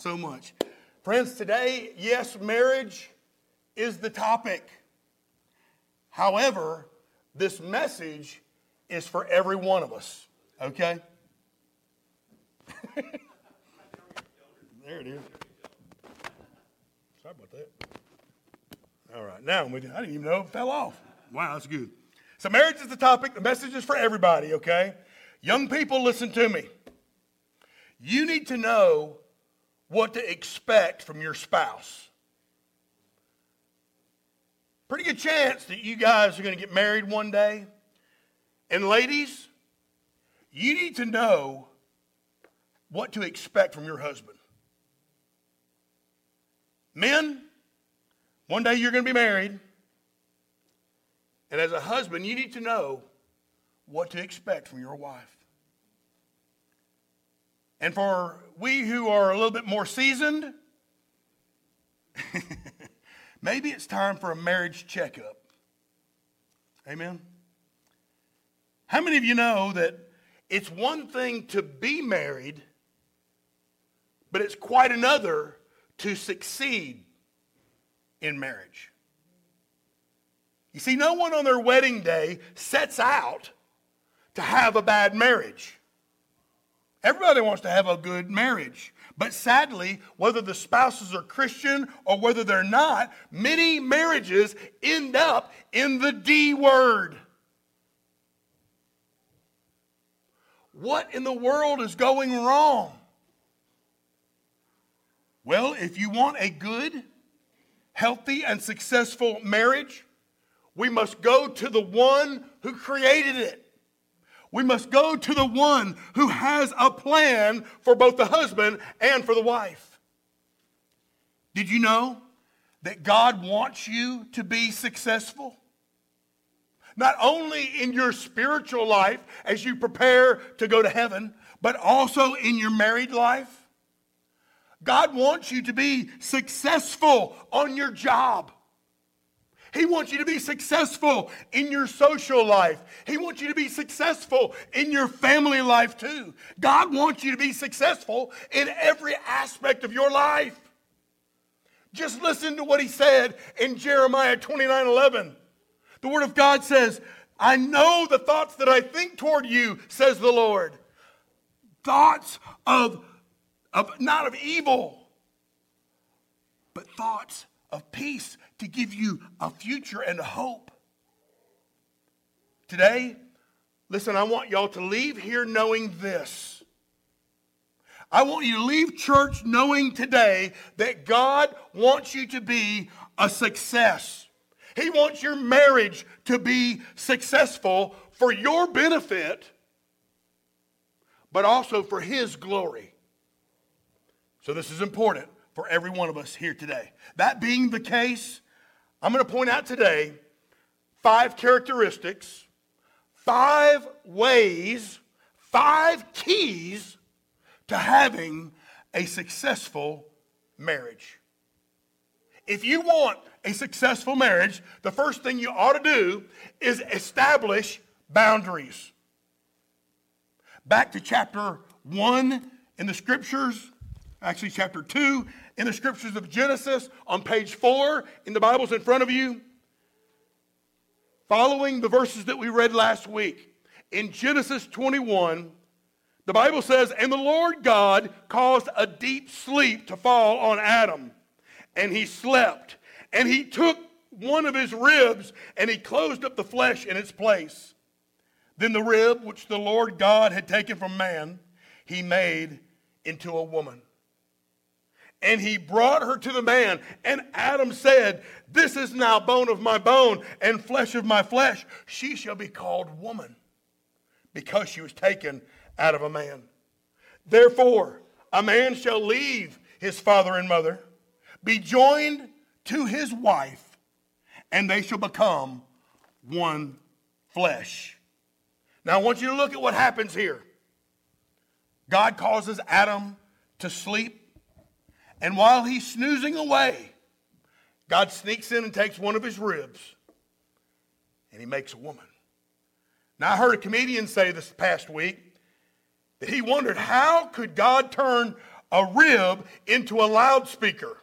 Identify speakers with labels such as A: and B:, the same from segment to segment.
A: so much. Friends, today, yes, marriage is the topic. However, this message is for every one of us, okay? there it is. Sorry about that. All right, now, I didn't even know it fell off. Wow, that's good. So, marriage is the topic. The message is for everybody, okay? Young people, listen to me. You need to know what to expect from your spouse. Pretty good chance that you guys are going to get married one day. And ladies, you need to know what to expect from your husband. Men, one day you're going to be married. And as a husband, you need to know what to expect from your wife. And for we who are a little bit more seasoned, maybe it's time for a marriage checkup. Amen. How many of you know that it's one thing to be married, but it's quite another to succeed in marriage? You see, no one on their wedding day sets out to have a bad marriage. Everybody wants to have a good marriage. But sadly, whether the spouses are Christian or whether they're not, many marriages end up in the D word. What in the world is going wrong? Well, if you want a good, healthy, and successful marriage, we must go to the one who created it. We must go to the one who has a plan for both the husband and for the wife. Did you know that God wants you to be successful? Not only in your spiritual life as you prepare to go to heaven, but also in your married life. God wants you to be successful on your job. He wants you to be successful in your social life. He wants you to be successful in your family life too. God wants you to be successful in every aspect of your life. Just listen to what he said in Jeremiah 29 11. The Word of God says, I know the thoughts that I think toward you, says the Lord. Thoughts of, of not of evil, but thoughts of peace to give you a future and a hope. Today, listen, I want y'all to leave here knowing this. I want you to leave church knowing today that God wants you to be a success. He wants your marriage to be successful for your benefit, but also for His glory. So, this is important for every one of us here today. That being the case, I'm going to point out today five characteristics, five ways, five keys to having a successful marriage. If you want a successful marriage, the first thing you ought to do is establish boundaries. Back to chapter 1 in the scriptures, actually, chapter 2 in the scriptures of Genesis on page 4 in the Bibles in front of you. Following the verses that we read last week, in Genesis 21, the Bible says, And the Lord God caused a deep sleep to fall on Adam, and he slept. And he took one of his ribs and he closed up the flesh in its place. Then the rib which the Lord God had taken from man, he made into a woman. And he brought her to the man. And Adam said, This is now bone of my bone and flesh of my flesh. She shall be called woman because she was taken out of a man. Therefore, a man shall leave his father and mother, be joined to his wife, and they shall become one flesh. Now, I want you to look at what happens here. God causes Adam to sleep, and while he's snoozing away, God sneaks in and takes one of his ribs, and he makes a woman. Now, I heard a comedian say this past week that he wondered how could God turn a rib into a loudspeaker.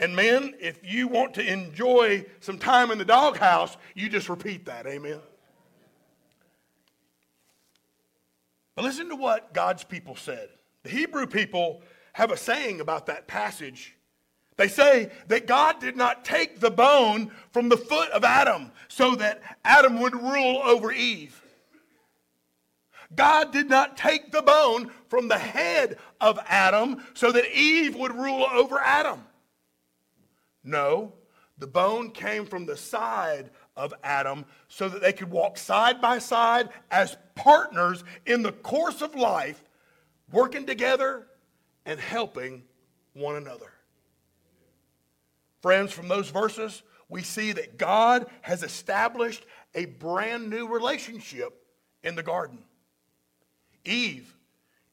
A: And men, if you want to enjoy some time in the doghouse, you just repeat that. Amen. But listen to what God's people said. The Hebrew people have a saying about that passage. They say that God did not take the bone from the foot of Adam so that Adam would rule over Eve. God did not take the bone from the head of Adam so that Eve would rule over Adam. No, the bone came from the side of Adam so that they could walk side by side as partners in the course of life, working together and helping one another. Friends, from those verses, we see that God has established a brand new relationship in the garden. Eve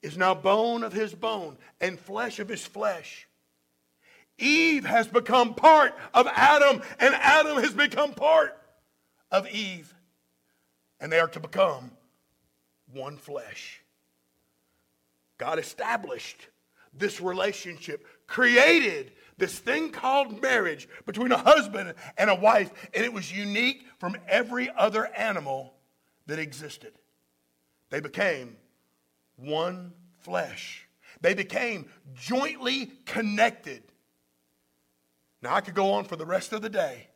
A: is now bone of his bone and flesh of his flesh. Eve has become part of Adam, and Adam has become part of Eve. And they are to become one flesh. God established this relationship, created this thing called marriage between a husband and a wife, and it was unique from every other animal that existed. They became one flesh. They became jointly connected now, I could go on for the rest of the day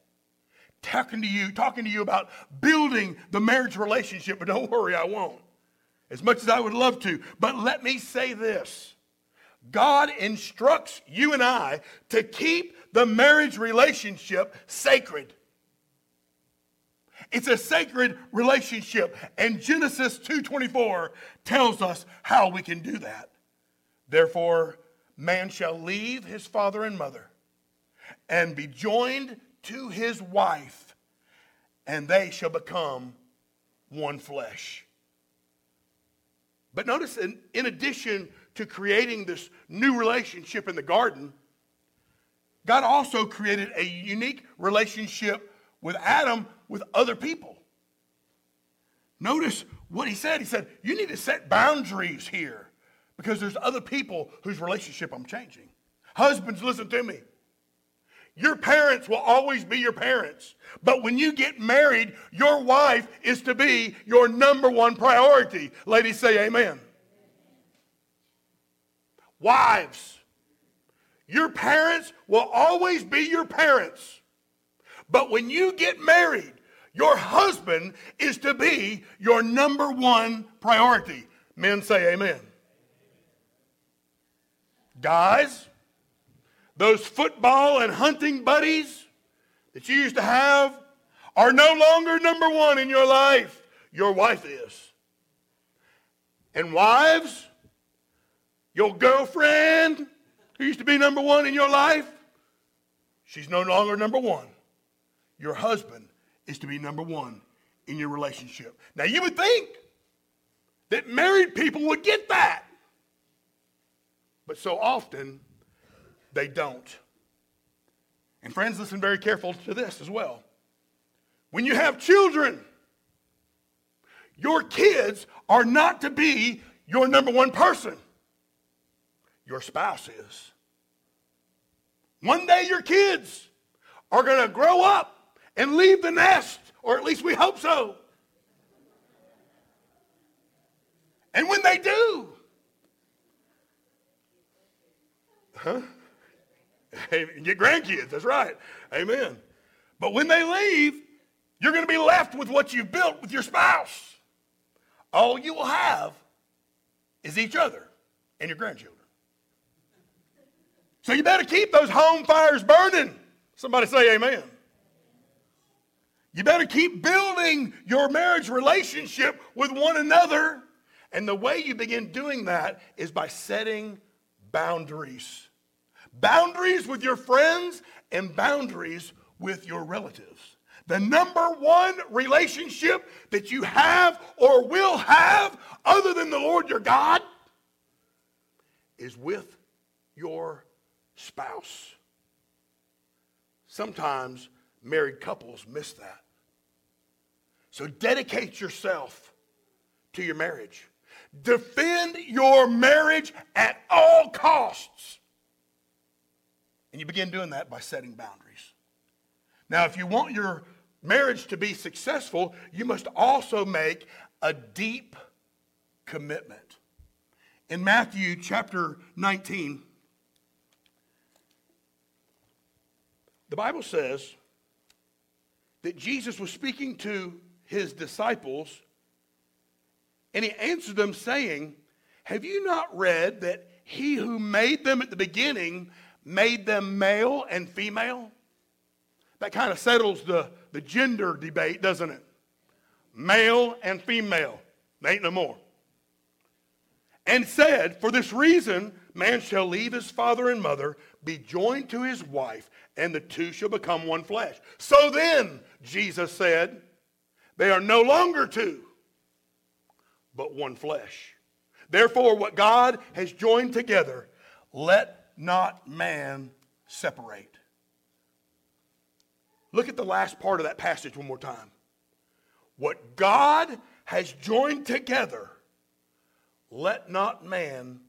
A: talking to you, talking to you about building the marriage relationship, but don't worry, I won't. As much as I would love to. But let me say this God instructs you and I to keep the marriage relationship sacred. It's a sacred relationship, and Genesis 2:24 tells us how we can do that. Therefore, man shall leave his father and mother and be joined to his wife, and they shall become one flesh. But notice, in, in addition to creating this new relationship in the garden, God also created a unique relationship with Adam with other people. Notice what he said. He said, You need to set boundaries here because there's other people whose relationship I'm changing. Husbands, listen to me. Your parents will always be your parents. But when you get married, your wife is to be your number one priority. Ladies, say amen. Wives, your parents will always be your parents. But when you get married, your husband is to be your number one priority. Men say amen. Guys, those football and hunting buddies that you used to have are no longer number one in your life. Your wife is. And wives, your girlfriend who used to be number one in your life, she's no longer number one. Your husband is to be number one in your relationship. Now, you would think that married people would get that. But so often, they don't. And friends, listen very careful to this as well. When you have children, your kids are not to be your number one person. Your spouse is. One day your kids are going to grow up and leave the nest, or at least we hope so. And when they do, huh? get grandkids, that's right. Amen. But when they leave, you're going to be left with what you've built with your spouse. All you will have is each other and your grandchildren. So you better keep those home fires burning. Somebody say amen. You better keep building your marriage relationship with one another. And the way you begin doing that is by setting boundaries boundaries with your friends, and boundaries with your relatives. The number one relationship that you have or will have, other than the Lord your God, is with your spouse. Sometimes married couples miss that. So dedicate yourself to your marriage. Defend your marriage at all costs. And you begin doing that by setting boundaries. Now, if you want your marriage to be successful, you must also make a deep commitment. In Matthew chapter 19, the Bible says that Jesus was speaking to his disciples and he answered them saying, Have you not read that he who made them at the beginning made them male and female? That kind of settles the, the gender debate, doesn't it? Male and female. They ain't no more. And said, For this reason, man shall leave his father and mother, be joined to his wife, and the two shall become one flesh. So then, Jesus said, they are no longer two, but one flesh. Therefore, what God has joined together, let not man separate. Look at the last part of that passage one more time. What God has joined together, let not man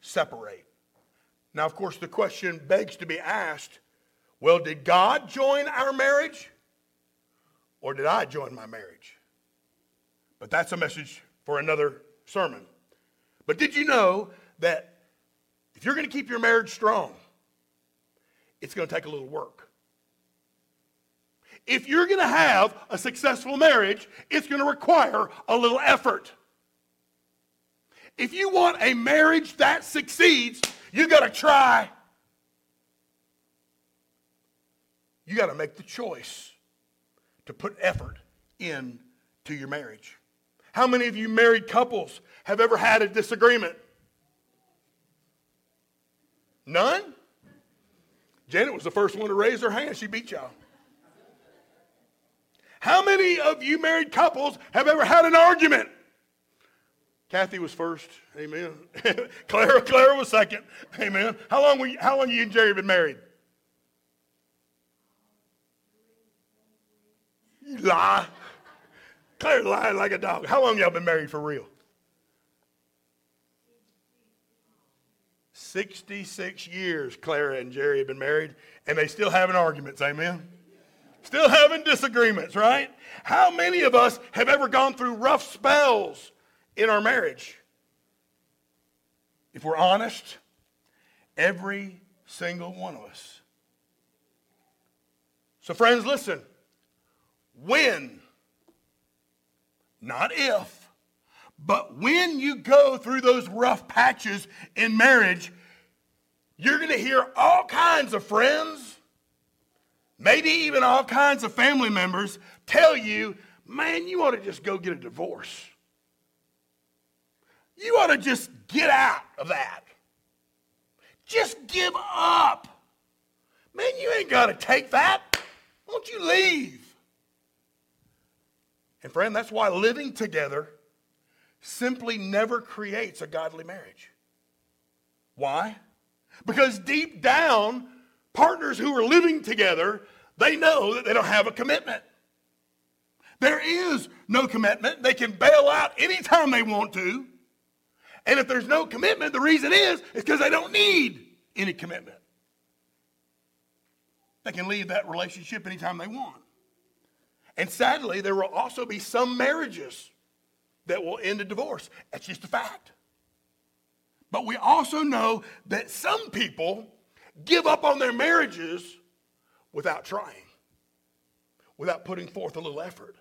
A: separate. Now, of course, the question begs to be asked well, did God join our marriage or did I join my marriage? But that's a message for another sermon. But did you know that if you're going to keep your marriage strong, it's going to take a little work? If you're going to have a successful marriage, it's going to require a little effort. If you want a marriage that succeeds, you got to try. You got to make the choice to put effort into your marriage. How many of you married couples have ever had a disagreement? None? Janet was the first one to raise her hand. She beat y'all. How many of you married couples have ever had an argument? Kathy was first. Amen. Clara, Clara was second. Amen. How long were you, how long you and Jerry been married? You lie. Claire lying like a dog. How long y'all been married for real? 66 years Clara and Jerry have been married, and they still having arguments, amen? Still having disagreements, right? How many of us have ever gone through rough spells in our marriage? If we're honest, every single one of us. So, friends, listen. When, not if, but when you go through those rough patches in marriage, you're going to hear all kinds of friends maybe even all kinds of family members tell you, man, you ought to just go get a divorce. You ought to just get out of that. Just give up. Man, you ain't got to take that. Won't you leave? And friend, that's why living together simply never creates a godly marriage. Why? Because deep down, partners who are living together, they know that they don't have a commitment. There is no commitment. They can bail out anytime they want to. And if there's no commitment, the reason is is because they don't need any commitment. They can leave that relationship anytime they want. And sadly, there will also be some marriages that will end in divorce. That's just a fact. But we also know that some people give up on their marriages without trying, without putting forth a little effort,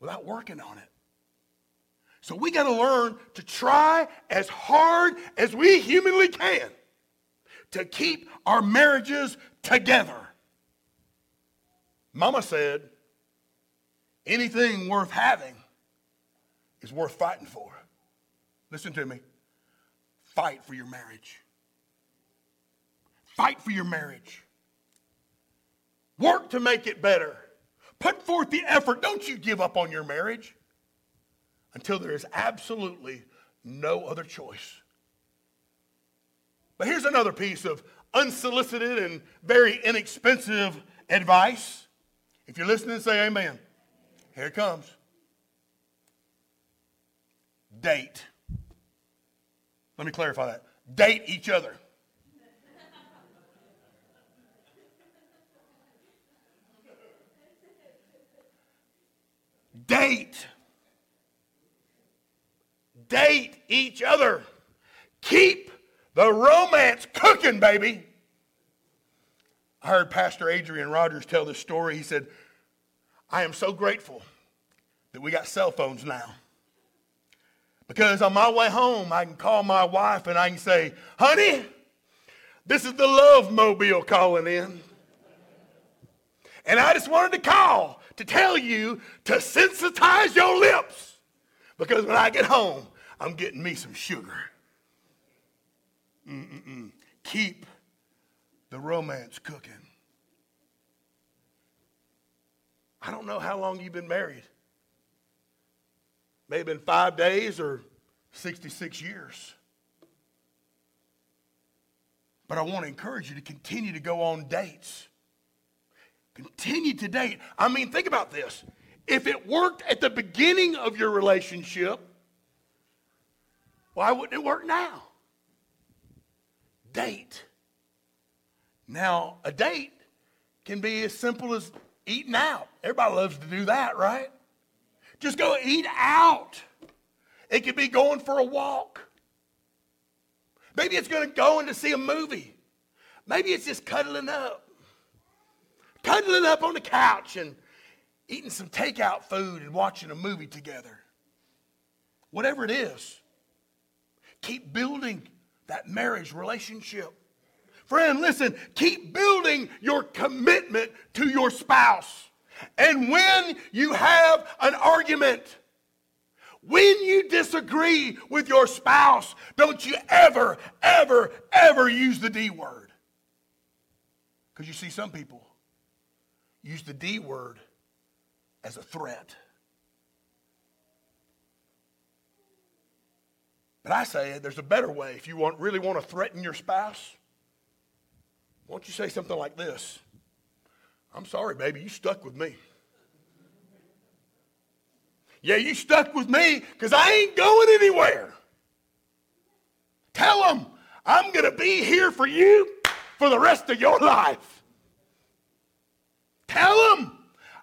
A: without working on it. So we got to learn to try as hard as we humanly can to keep our marriages together. Mama said, anything worth having is worth fighting for. Listen to me. Fight for your marriage. Fight for your marriage. Work to make it better. Put forth the effort. Don't you give up on your marriage until there is absolutely no other choice. But here's another piece of unsolicited and very inexpensive advice. If you're listening, say amen. Here it comes. date. Let me clarify that. Date each other. Date. Date each other. Keep the romance cooking, baby. I heard Pastor Adrian Rogers tell this story. He said, I am so grateful that we got cell phones now. Because on my way home, I can call my wife and I can say, honey, this is the love mobile calling in. And I just wanted to call to tell you to sensitize your lips. Because when I get home, I'm getting me some sugar. Mm-mm-mm. Keep the romance cooking. I don't know how long you've been married. Maybe been five days or 66 years. But I want to encourage you to continue to go on dates. Continue to date. I mean, think about this. If it worked at the beginning of your relationship, why wouldn't it work now? Date. Now, a date can be as simple as eating out. Everybody loves to do that, right? Just go eat out. It could be going for a walk. Maybe it's going to go in to see a movie. Maybe it's just cuddling up. Cuddling up on the couch and eating some takeout food and watching a movie together. Whatever it is, keep building that marriage relationship. Friend, listen, keep building your commitment to your spouse. And when you have an argument, when you disagree with your spouse, don't you ever, ever, ever use the D word. Because you see, some people use the D word as a threat. But I say there's a better way. If you want, really want to threaten your spouse, why don't you say something like this? I'm sorry, baby, you stuck with me. Yeah, you stuck with me because I ain't going anywhere. Tell them I'm going to be here for you for the rest of your life. Tell them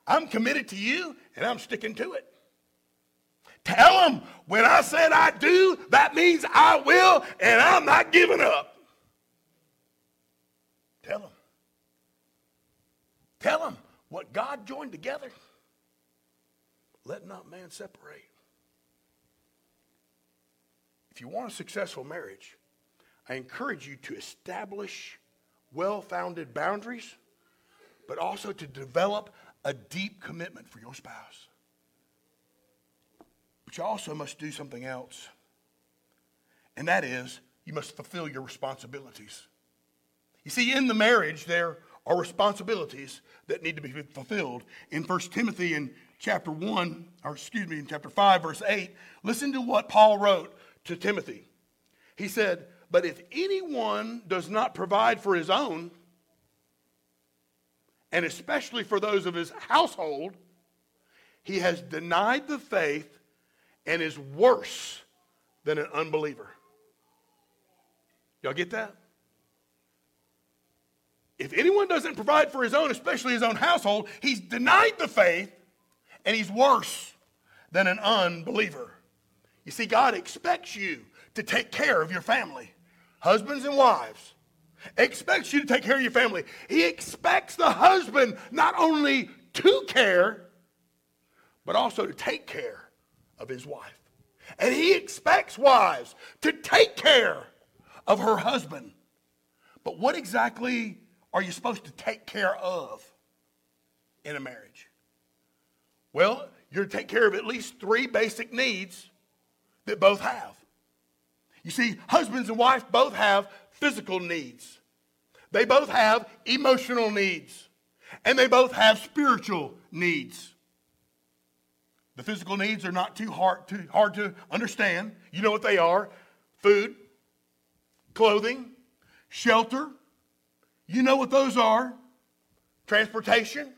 A: I'm committed to you and I'm sticking to it. Tell them when I said I do, that means I will and I'm not giving up. Tell them. Tell them what God joined together. Let not man separate. If you want a successful marriage, I encourage you to establish well founded boundaries, but also to develop a deep commitment for your spouse. But you also must do something else, and that is you must fulfill your responsibilities. You see, in the marriage, there are responsibilities that need to be fulfilled. In 1 Timothy in chapter 1, or excuse me, in chapter 5, verse 8, listen to what Paul wrote to Timothy. He said, But if anyone does not provide for his own, and especially for those of his household, he has denied the faith and is worse than an unbeliever. Y'all get that? If anyone doesn't provide for his own, especially his own household, he's denied the faith and he's worse than an unbeliever. You see, God expects you to take care of your family, husbands and wives. Expects you to take care of your family. He expects the husband not only to care, but also to take care of his wife. And he expects wives to take care of her husband. But what exactly are you supposed to take care of in a marriage? Well, you're to take care of at least three basic needs that both have. You see, husbands and wives both have physical needs, they both have emotional needs, and they both have spiritual needs. The physical needs are not too hard, too hard to understand. You know what they are food, clothing, shelter, you know what those are transportation.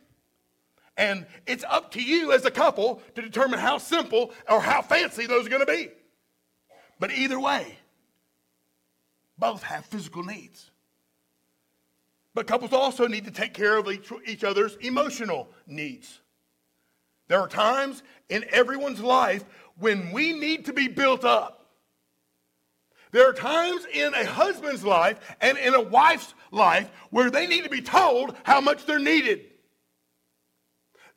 A: And it's up to you as a couple to determine how simple or how fancy those are going to be. But either way, both have physical needs. But couples also need to take care of each, each other's emotional needs. There are times in everyone's life when we need to be built up. There are times in a husband's life and in a wife's life where they need to be told how much they're needed.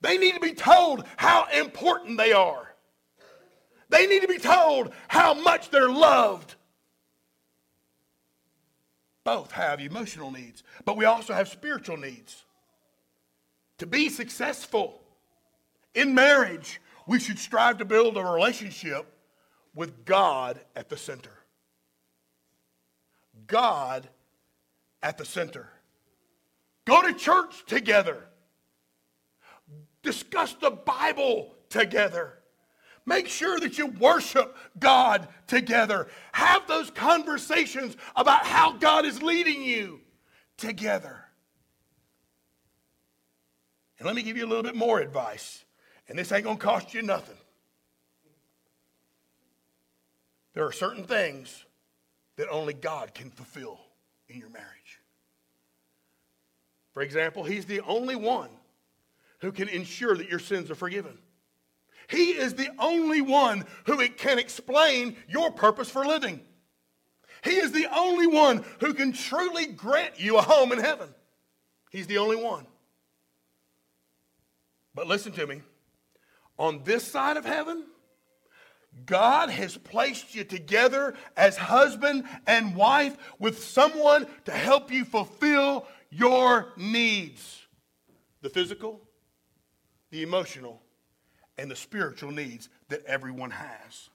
A: They need to be told how important they are. They need to be told how much they're loved. Both have emotional needs, but we also have spiritual needs. To be successful in marriage, we should strive to build a relationship with God at the center. God at the center. Go to church together. Discuss the Bible together. Make sure that you worship God together. Have those conversations about how God is leading you together. And let me give you a little bit more advice. And this ain't to cost you nothing. There are certain things that only God can fulfill in your marriage. For example, He's the only one who can ensure that your sins are forgiven. He is the only one who can explain your purpose for living. He is the only one who can truly grant you a home in heaven. He's the only one. But listen to me. On this side of heaven, God has placed you together as husband and wife with someone to help you fulfill your needs the physical, the emotional, and the spiritual needs that everyone has.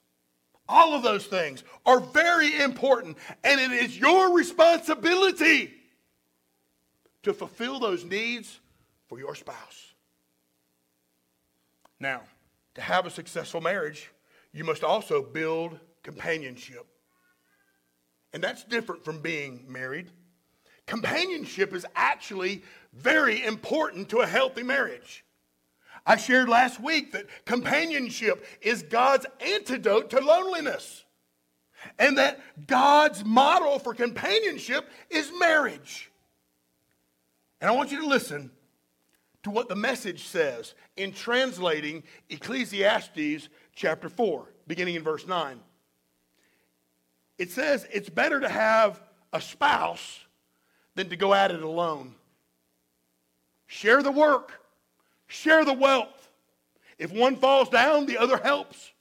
A: All of those things are very important, and it is your responsibility to fulfill those needs for your spouse. Now, to have a successful marriage, you must also build companionship. And that's different from being married. Companionship is actually very important to a healthy marriage. I shared last week that companionship is God's antidote to loneliness. And that God's model for companionship is marriage. And I want you to listen to what the message says in translating Ecclesiastes chapter 4, beginning in verse 9. It says it's better to have a spouse than to go at it alone. Share the work, share the wealth. If one falls down, the other helps.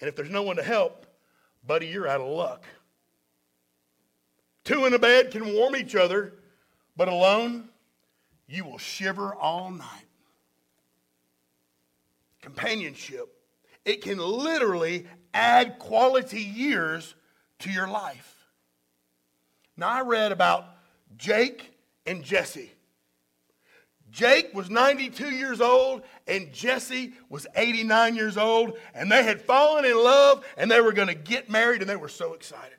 A: And if there's no one to help, buddy, you're out of luck. Two in a bed can warm each other, but alone, you will shiver all night. Companionship, it can literally add quality years to your life. Now, I read about Jake and Jesse. Jake was 92 years old and Jesse was 89 years old, and they had fallen in love and they were going to get married, and they were so excited.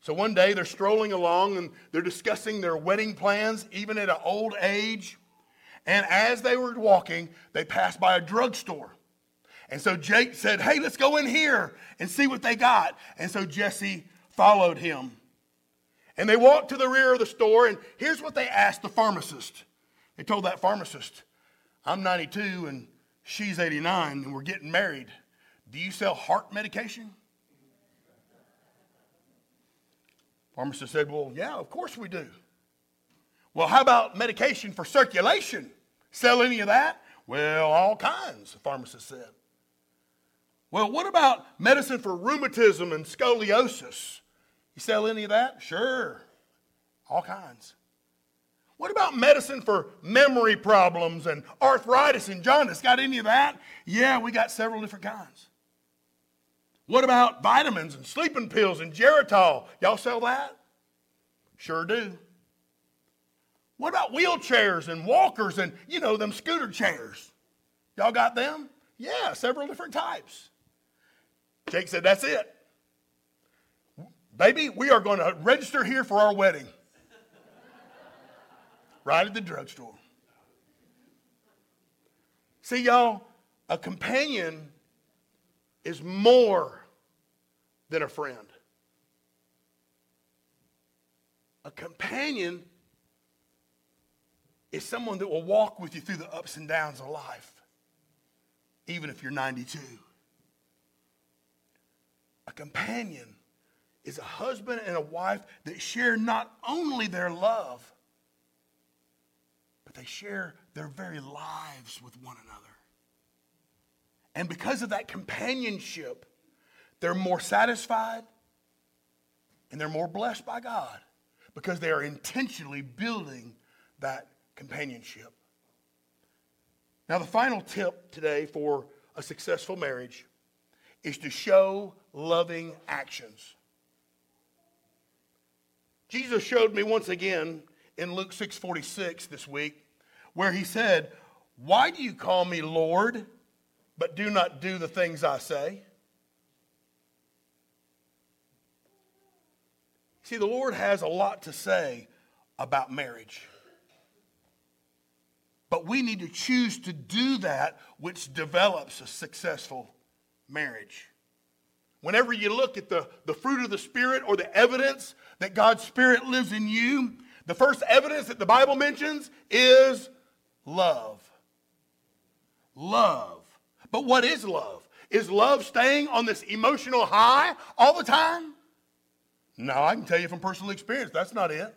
A: So one day they're strolling along and they're discussing their wedding plans, even at an old age. And as they were walking, they passed by a drugstore. And so Jake said, Hey, let's go in here and see what they got. And so Jesse followed him. And they walked to the rear of the store, and here's what they asked the pharmacist. They told that pharmacist, I'm 92 and she's 89, and we're getting married. Do you sell heart medication? Pharmacist said, Well, yeah, of course we do. Well, how about medication for circulation? Sell any of that? Well, all kinds, the pharmacist said. Well, what about medicine for rheumatism and scoliosis? You sell any of that? Sure. All kinds. What about medicine for memory problems and arthritis and jaundice? Got any of that? Yeah, we got several different kinds. What about vitamins and sleeping pills and Geritol? Y'all sell that? Sure do. What about wheelchairs and walkers and, you know, them scooter chairs? Y'all got them? Yeah, several different types. Jake said, That's it. Baby, we are going to register here for our wedding. right at the drugstore. See, y'all, a companion is more than a friend. A companion is someone that will walk with you through the ups and downs of life, even if you're 92. A companion is a husband and a wife that share not only their love, but they share their very lives with one another. And because of that companionship, they're more satisfied and they're more blessed by God because they are intentionally building that companionship. Now, the final tip today for a successful marriage is to show loving actions. Jesus showed me once again in Luke 6:46 this week where he said, "Why do you call me Lord, but do not do the things I say?" See, the Lord has a lot to say about marriage. But we need to choose to do that which develops a successful marriage. Whenever you look at the, the fruit of the Spirit or the evidence that God's Spirit lives in you, the first evidence that the Bible mentions is love. Love. But what is love? Is love staying on this emotional high all the time? No, I can tell you from personal experience, that's not it.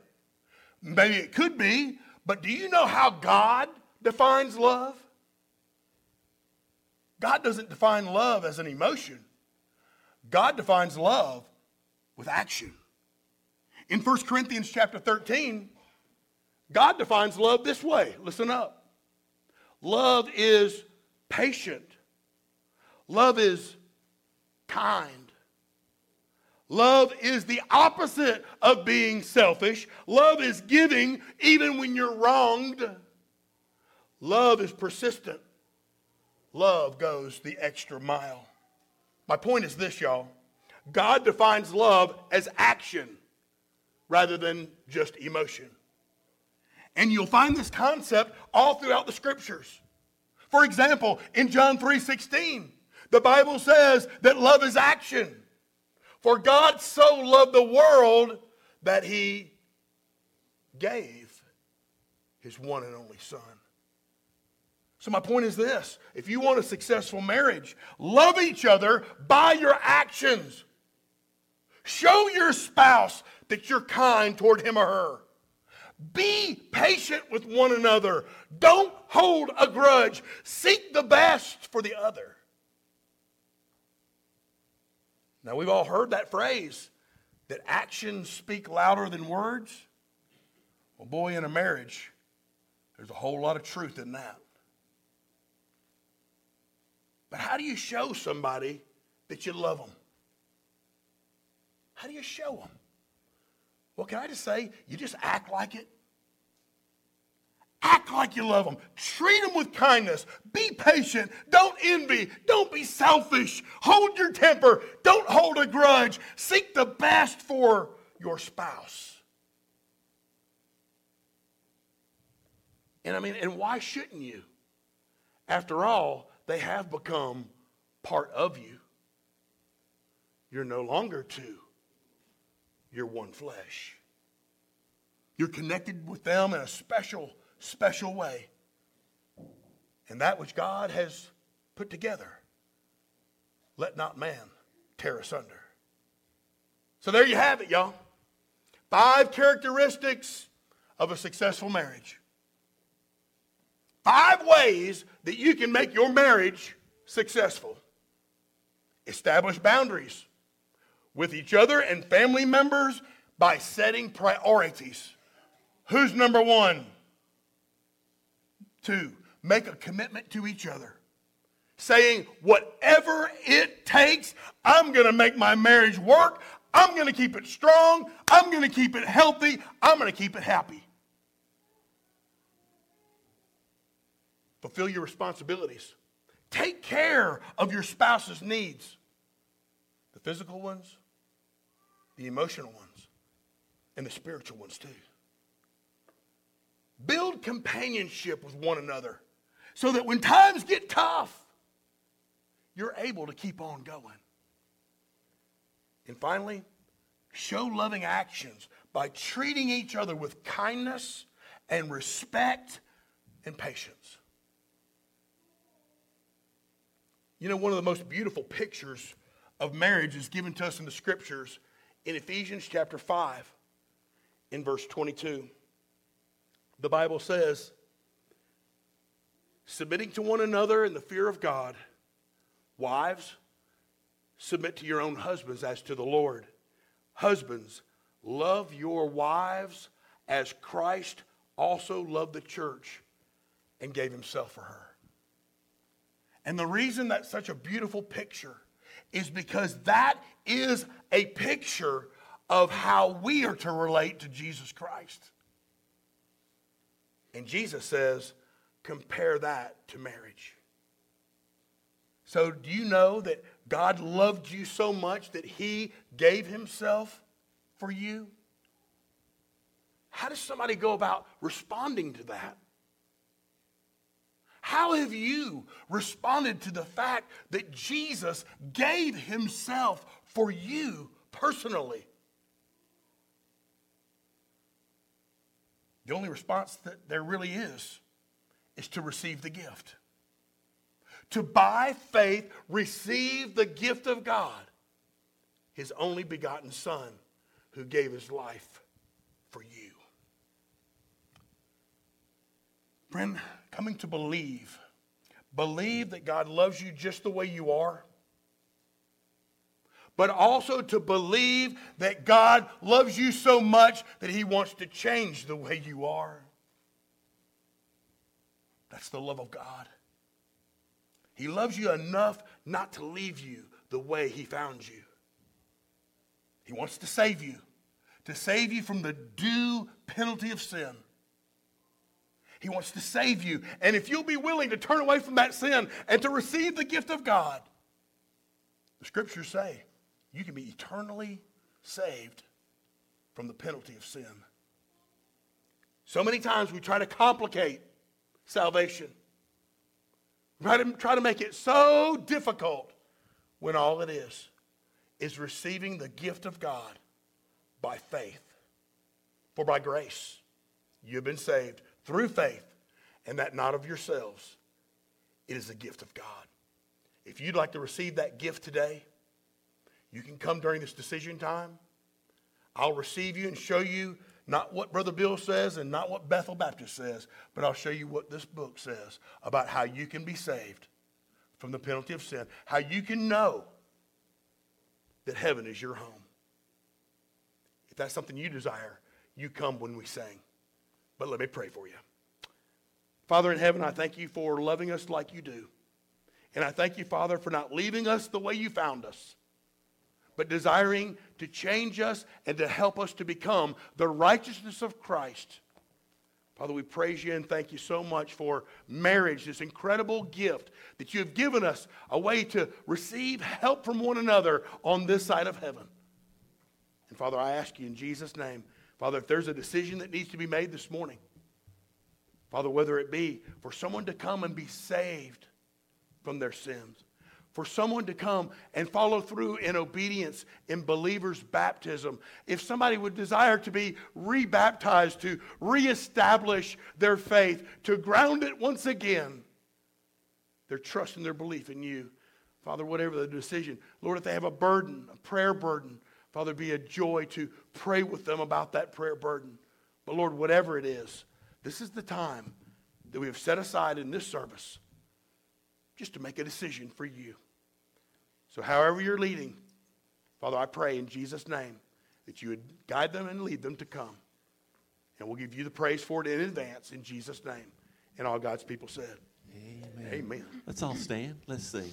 A: Maybe it could be, but do you know how God defines love? God doesn't define love as an emotion. God defines love with action. In 1 Corinthians chapter 13, God defines love this way. Listen up. Love is patient. Love is kind. Love is the opposite of being selfish. Love is giving even when you're wronged. Love is persistent. Love goes the extra mile. My point is this, y'all. God defines love as action rather than just emotion. And you'll find this concept all throughout the scriptures. For example, in John 3:16, the Bible says that love is action. For God so loved the world that he gave his one and only son. So, my point is this if you want a successful marriage, love each other by your actions. Show your spouse that you're kind toward him or her. Be patient with one another. Don't hold a grudge. Seek the best for the other. Now, we've all heard that phrase that actions speak louder than words. Well, boy, in a marriage, there's a whole lot of truth in that. But how do you show somebody that you love them? How do you show them? Well, can I just say, you just act like it. Act like you love them. Treat them with kindness. Be patient. Don't envy. Don't be selfish. Hold your temper. Don't hold a grudge. Seek the best for your spouse. And I mean, and why shouldn't you? After all, they have become part of you. You're no longer two, you're one flesh. You're connected with them in a special special way. And that which God has put together, let not man tear asunder. So there you have it, y'all. Five characteristics of a successful marriage. Five ways that you can make your marriage successful. Establish boundaries with each other and family members by setting priorities. Who's number one? Two, make a commitment to each other. Saying, whatever it takes, I'm going to make my marriage work. I'm going to keep it strong. I'm going to keep it healthy. I'm going to keep it happy. Fulfill your responsibilities. Take care of your spouse's needs the physical ones, the emotional ones, and the spiritual ones too. Build companionship with one another so that when times get tough, you're able to keep on going. And finally, show loving actions by treating each other with kindness and respect and patience. You know, one of the most beautiful pictures of marriage is given to us in the scriptures in Ephesians chapter 5, in verse 22. The Bible says, submitting to one another in the fear of God, wives, submit to your own husbands as to the Lord. Husbands, love your wives as Christ also loved the church and gave himself for her. And the reason that's such a beautiful picture is because that is a picture of how we are to relate to Jesus Christ. And Jesus says, compare that to marriage. So, do you know that God loved you so much that he gave himself for you? How does somebody go about responding to that? How have you responded to the fact that Jesus gave himself for you personally? The only response that there really is is to receive the gift. To by faith receive the gift of God, his only begotten Son, who gave his life for you. Friend, coming to believe, believe that God loves you just the way you are, but also to believe that God loves you so much that he wants to change the way you are. That's the love of God. He loves you enough not to leave you the way he found you. He wants to save you, to save you from the due penalty of sin. He wants to save you. And if you'll be willing to turn away from that sin and to receive the gift of God, the scriptures say you can be eternally saved from the penalty of sin. So many times we try to complicate salvation. We try to, try to make it so difficult when all it is is receiving the gift of God by faith. For by grace you have been saved through faith, and that not of yourselves. It is a gift of God. If you'd like to receive that gift today, you can come during this decision time. I'll receive you and show you not what Brother Bill says and not what Bethel Baptist says, but I'll show you what this book says about how you can be saved from the penalty of sin, how you can know that heaven is your home. If that's something you desire, you come when we sing. But let me pray for you. Father in heaven, I thank you for loving us like you do. And I thank you, Father, for not leaving us the way you found us, but desiring to change us and to help us to become the righteousness of Christ. Father, we praise you and thank you so much for marriage, this incredible gift that you have given us, a way to receive help from one another on this side of heaven. And Father, I ask you in Jesus' name Father, if there's a decision that needs to be made this morning, Father, whether it be for someone to come and be saved from their sins, for someone to come and follow through in obedience in believers' baptism, if somebody would desire to be rebaptized, to reestablish their faith, to ground it once again, their trust and their belief in you. Father, whatever the decision, Lord, if they have a burden, a prayer burden, Father, be a joy to pray with them about that prayer burden. But Lord, whatever it is, this is the time that we have set aside in this service just to make a decision for you. So, however you're leading, Father, I pray in Jesus' name that you would guide them and lead them to come. And we'll give you the praise for it in advance in Jesus' name. And all God's people said,
B: Amen.
A: Amen.
B: Let's all stand. Let's sing.